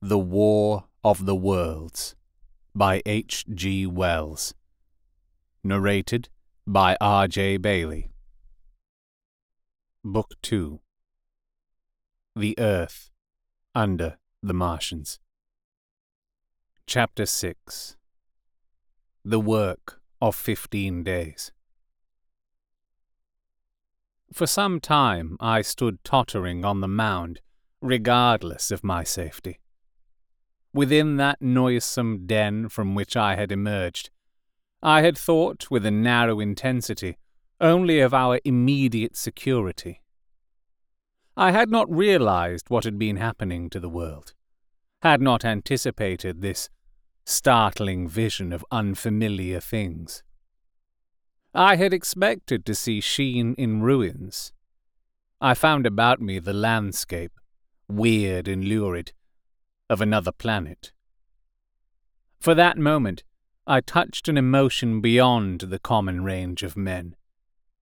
The War of the Worlds by H. G. Wells. Narrated by R. J. Bailey. Book 2 The Earth Under the Martians. Chapter 6 The Work of Fifteen Days. For some time I stood tottering on the mound, regardless of my safety. Within that noisome den from which I had emerged, I had thought with a narrow intensity only of our immediate security. I had not realized what had been happening to the world, had not anticipated this startling vision of unfamiliar things. I had expected to see Sheen in ruins. I found about me the landscape, weird and lurid, of another planet. For that moment, I touched an emotion beyond the common range of men,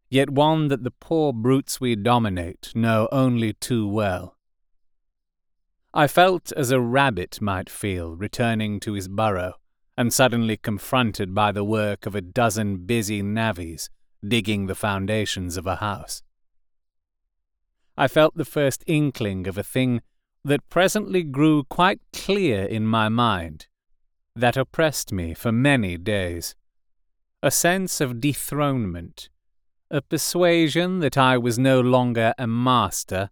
yet one that the poor brutes we dominate know only too well. I felt as a rabbit might feel returning to his burrow and suddenly confronted by the work of a dozen busy navvies digging the foundations of a house. I felt the first inkling of a thing that presently grew quite clear in my mind, that oppressed me for many days. A sense of dethronement, a persuasion that I was no longer a master,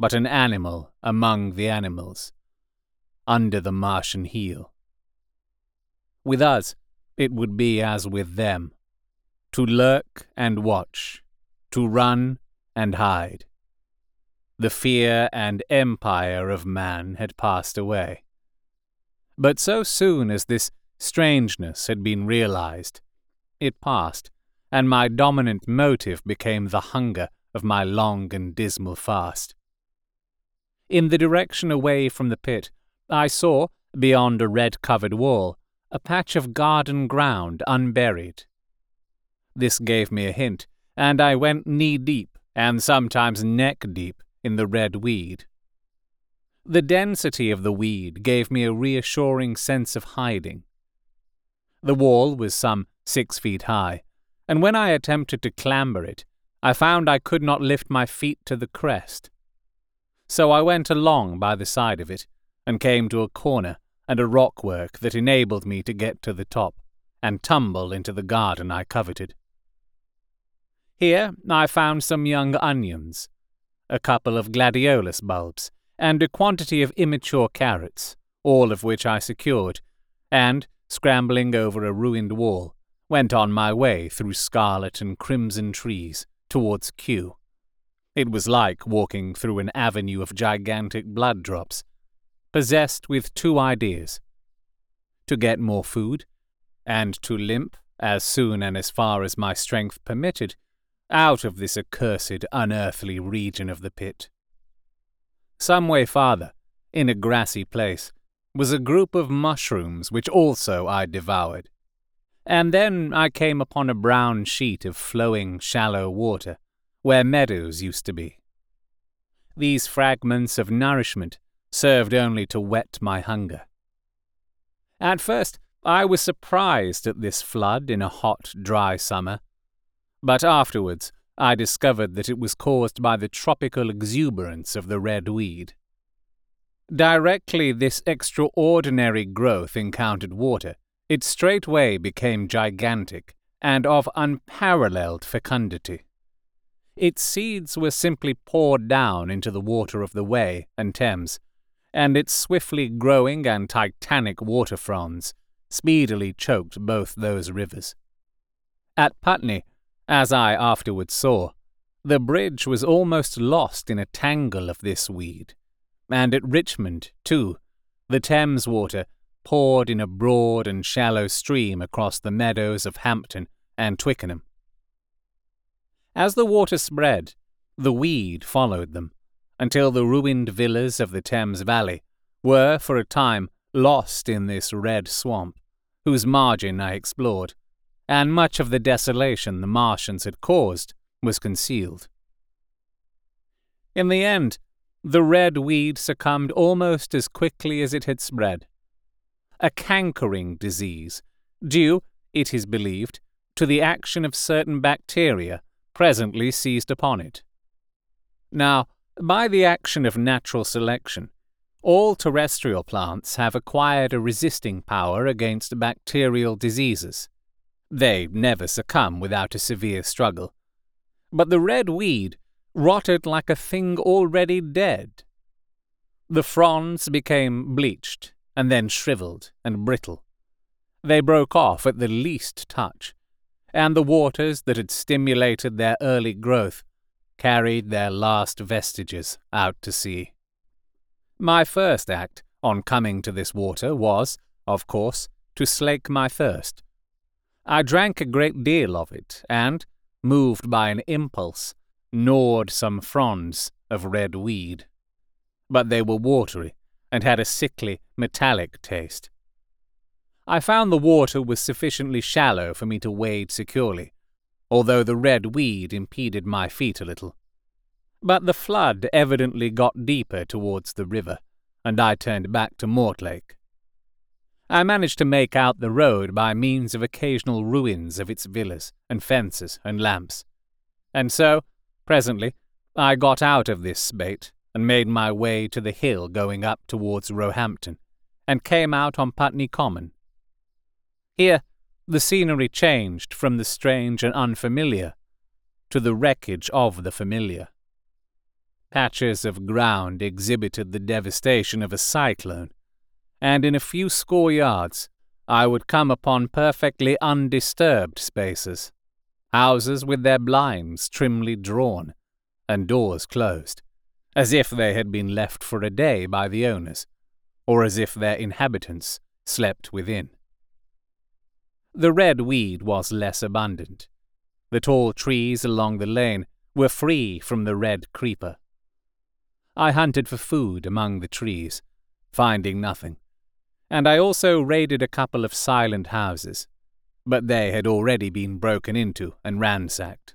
but an animal among the animals, under the Martian heel. With us, it would be as with them to lurk and watch, to run and hide. The fear and empire of man had passed away. But so soon as this strangeness had been realized, it passed, and my dominant motive became the hunger of my long and dismal fast. In the direction away from the pit, I saw, beyond a red covered wall, a patch of garden ground unburied. This gave me a hint, and I went knee deep, and sometimes neck deep, in the red weed. The density of the weed gave me a reassuring sense of hiding. The wall was some six feet high, and when I attempted to clamber it, I found I could not lift my feet to the crest. So I went along by the side of it, and came to a corner and a rockwork that enabled me to get to the top, and tumble into the garden I coveted. Here I found some young onions, a couple of gladiolus bulbs, and a quantity of immature carrots, all of which I secured, and, scrambling over a ruined wall, went on my way through scarlet and crimson trees towards Kew. It was like walking through an avenue of gigantic blood drops, possessed with two ideas to get more food, and to limp, as soon and as far as my strength permitted, out of this accursed, unearthly region of the pit. Some way farther, in a grassy place, was a group of mushrooms which also I devoured. And then I came upon a brown sheet of flowing, shallow water, where meadows used to be. These fragments of nourishment served only to whet my hunger. At first, I was surprised at this flood in a hot, dry summer, but afterwards I discovered that it was caused by the tropical exuberance of the red weed. Directly this extraordinary growth encountered water, it straightway became gigantic and of unparalleled fecundity. Its seeds were simply poured down into the water of the Wey and Thames, and its swiftly growing and titanic water fronds speedily choked both those rivers. At Putney, as I afterwards saw, the bridge was almost lost in a tangle of this weed, and at Richmond, too, the Thames water poured in a broad and shallow stream across the meadows of Hampton and Twickenham. As the water spread, the weed followed them, until the ruined villas of the Thames Valley were, for a time, lost in this red swamp, whose margin I explored and much of the desolation the Martians had caused was concealed. In the end, the red weed succumbed almost as quickly as it had spread. A cankering disease, due, it is believed, to the action of certain bacteria presently seized upon it. Now, by the action of natural selection, all terrestrial plants have acquired a resisting power against bacterial diseases. They never succumb without a severe struggle. But the red weed rotted like a thing already dead. The fronds became bleached, and then shriveled and brittle. They broke off at the least touch, and the waters that had stimulated their early growth carried their last vestiges out to sea. My first act, on coming to this water, was, of course, to slake my thirst. I drank a great deal of it, and, moved by an impulse, gnawed some fronds of red weed. But they were watery, and had a sickly, metallic taste. I found the water was sufficiently shallow for me to wade securely, although the red weed impeded my feet a little. But the flood evidently got deeper towards the river, and I turned back to Mortlake. I managed to make out the road by means of occasional ruins of its villas and fences and lamps. And so, presently, I got out of this spate and made my way to the hill going up towards Roehampton, and came out on Putney Common. Here, the scenery changed from the strange and unfamiliar to the wreckage of the familiar. Patches of ground exhibited the devastation of a cyclone, and in a few score yards I would come upon perfectly undisturbed spaces, houses with their blinds trimly drawn, and doors closed, as if they had been left for a day by the owners, or as if their inhabitants slept within. The red weed was less abundant. The tall trees along the lane were free from the red creeper. I hunted for food among the trees, finding nothing, and I also raided a couple of silent houses, but they had already been broken into and ransacked.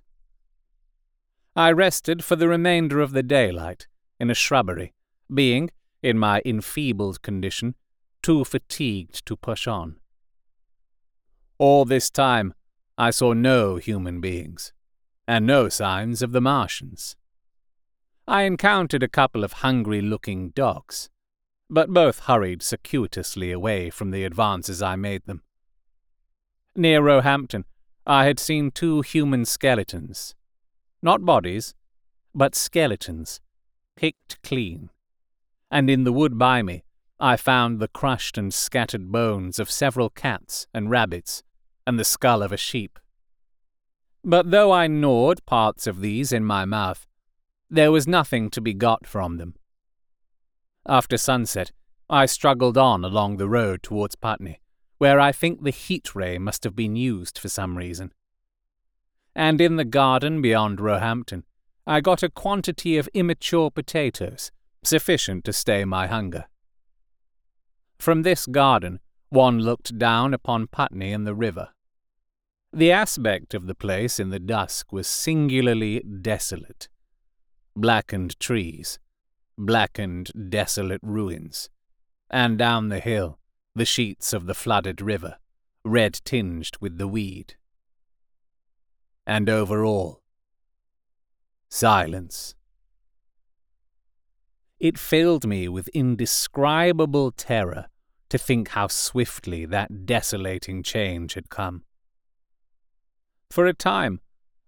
I rested for the remainder of the daylight in a shrubbery, being, in my enfeebled condition, too fatigued to push on. All this time, I saw no human beings, and no signs of the Martians. I encountered a couple of hungry looking dogs, but both hurried circuitously away from the advances I made them. Near Roehampton, I had seen two human skeletons. Not bodies, but skeletons, picked clean. And in the wood by me, I found the crushed and scattered bones of several cats and rabbits, and the skull of a sheep. But though I gnawed parts of these in my mouth, there was nothing to be got from them. After sunset, I struggled on along the road towards Putney, where I think the heat ray must have been used for some reason. And in the garden beyond Roehampton, I got a quantity of immature potatoes, sufficient to stay my hunger. From this garden, one looked down upon Putney and the river. The aspect of the place in the dusk was singularly desolate. Blackened trees, blackened, desolate ruins, and down the hill, the sheets of the flooded river, red tinged with the weed. And over all, silence. It filled me with indescribable terror to think how swiftly that desolating change had come. For a time,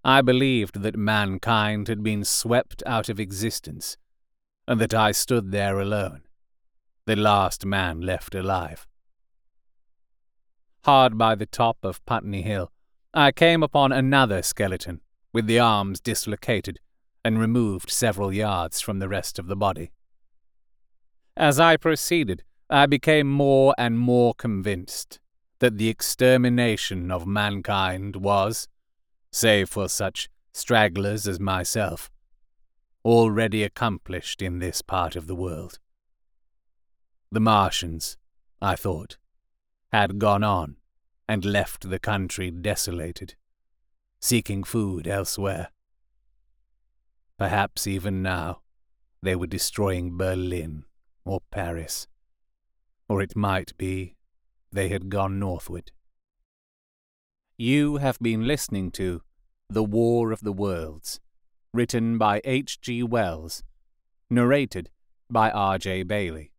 I believed that mankind had been swept out of existence, and that I stood there alone, the last man left alive. Hard by the top of Putney Hill, I came upon another skeleton, with the arms dislocated and removed several yards from the rest of the body. As I proceeded, I became more and more convinced that the extermination of mankind was, save for such stragglers as myself, already accomplished in this part of the world. The Martians, I thought, had gone on and left the country desolated, seeking food elsewhere. Perhaps even now they were destroying Berlin or Paris. Or it might be they had gone northward. You have been listening to The War of the Worlds, written by H. G. Wells, narrated by R. J. Bailey.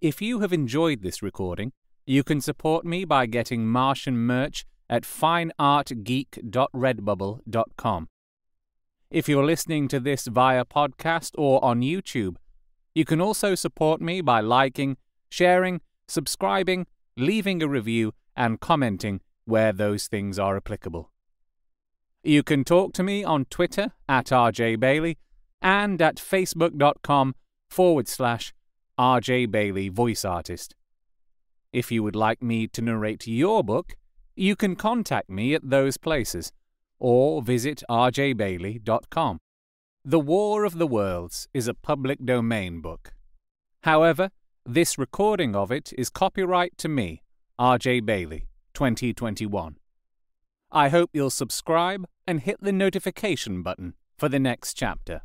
If you have enjoyed this recording, you can support me by getting Martian merch at fineartgeek.redbubble.com. If you're listening to this via podcast or on YouTube, you can also support me by liking, sharing, subscribing, leaving a review, and commenting where those things are applicable. You can talk to me on Twitter at rjbailey and at facebook.com forward slash rjbailey voice artist. If you would like me to narrate your book, you can contact me at those places or visit rjbailey.com. The War of the Worlds is a public domain book. However, this recording of it is copyright to me, RJ Bailey, 2021. I hope you'll subscribe and hit the notification button for the next chapter.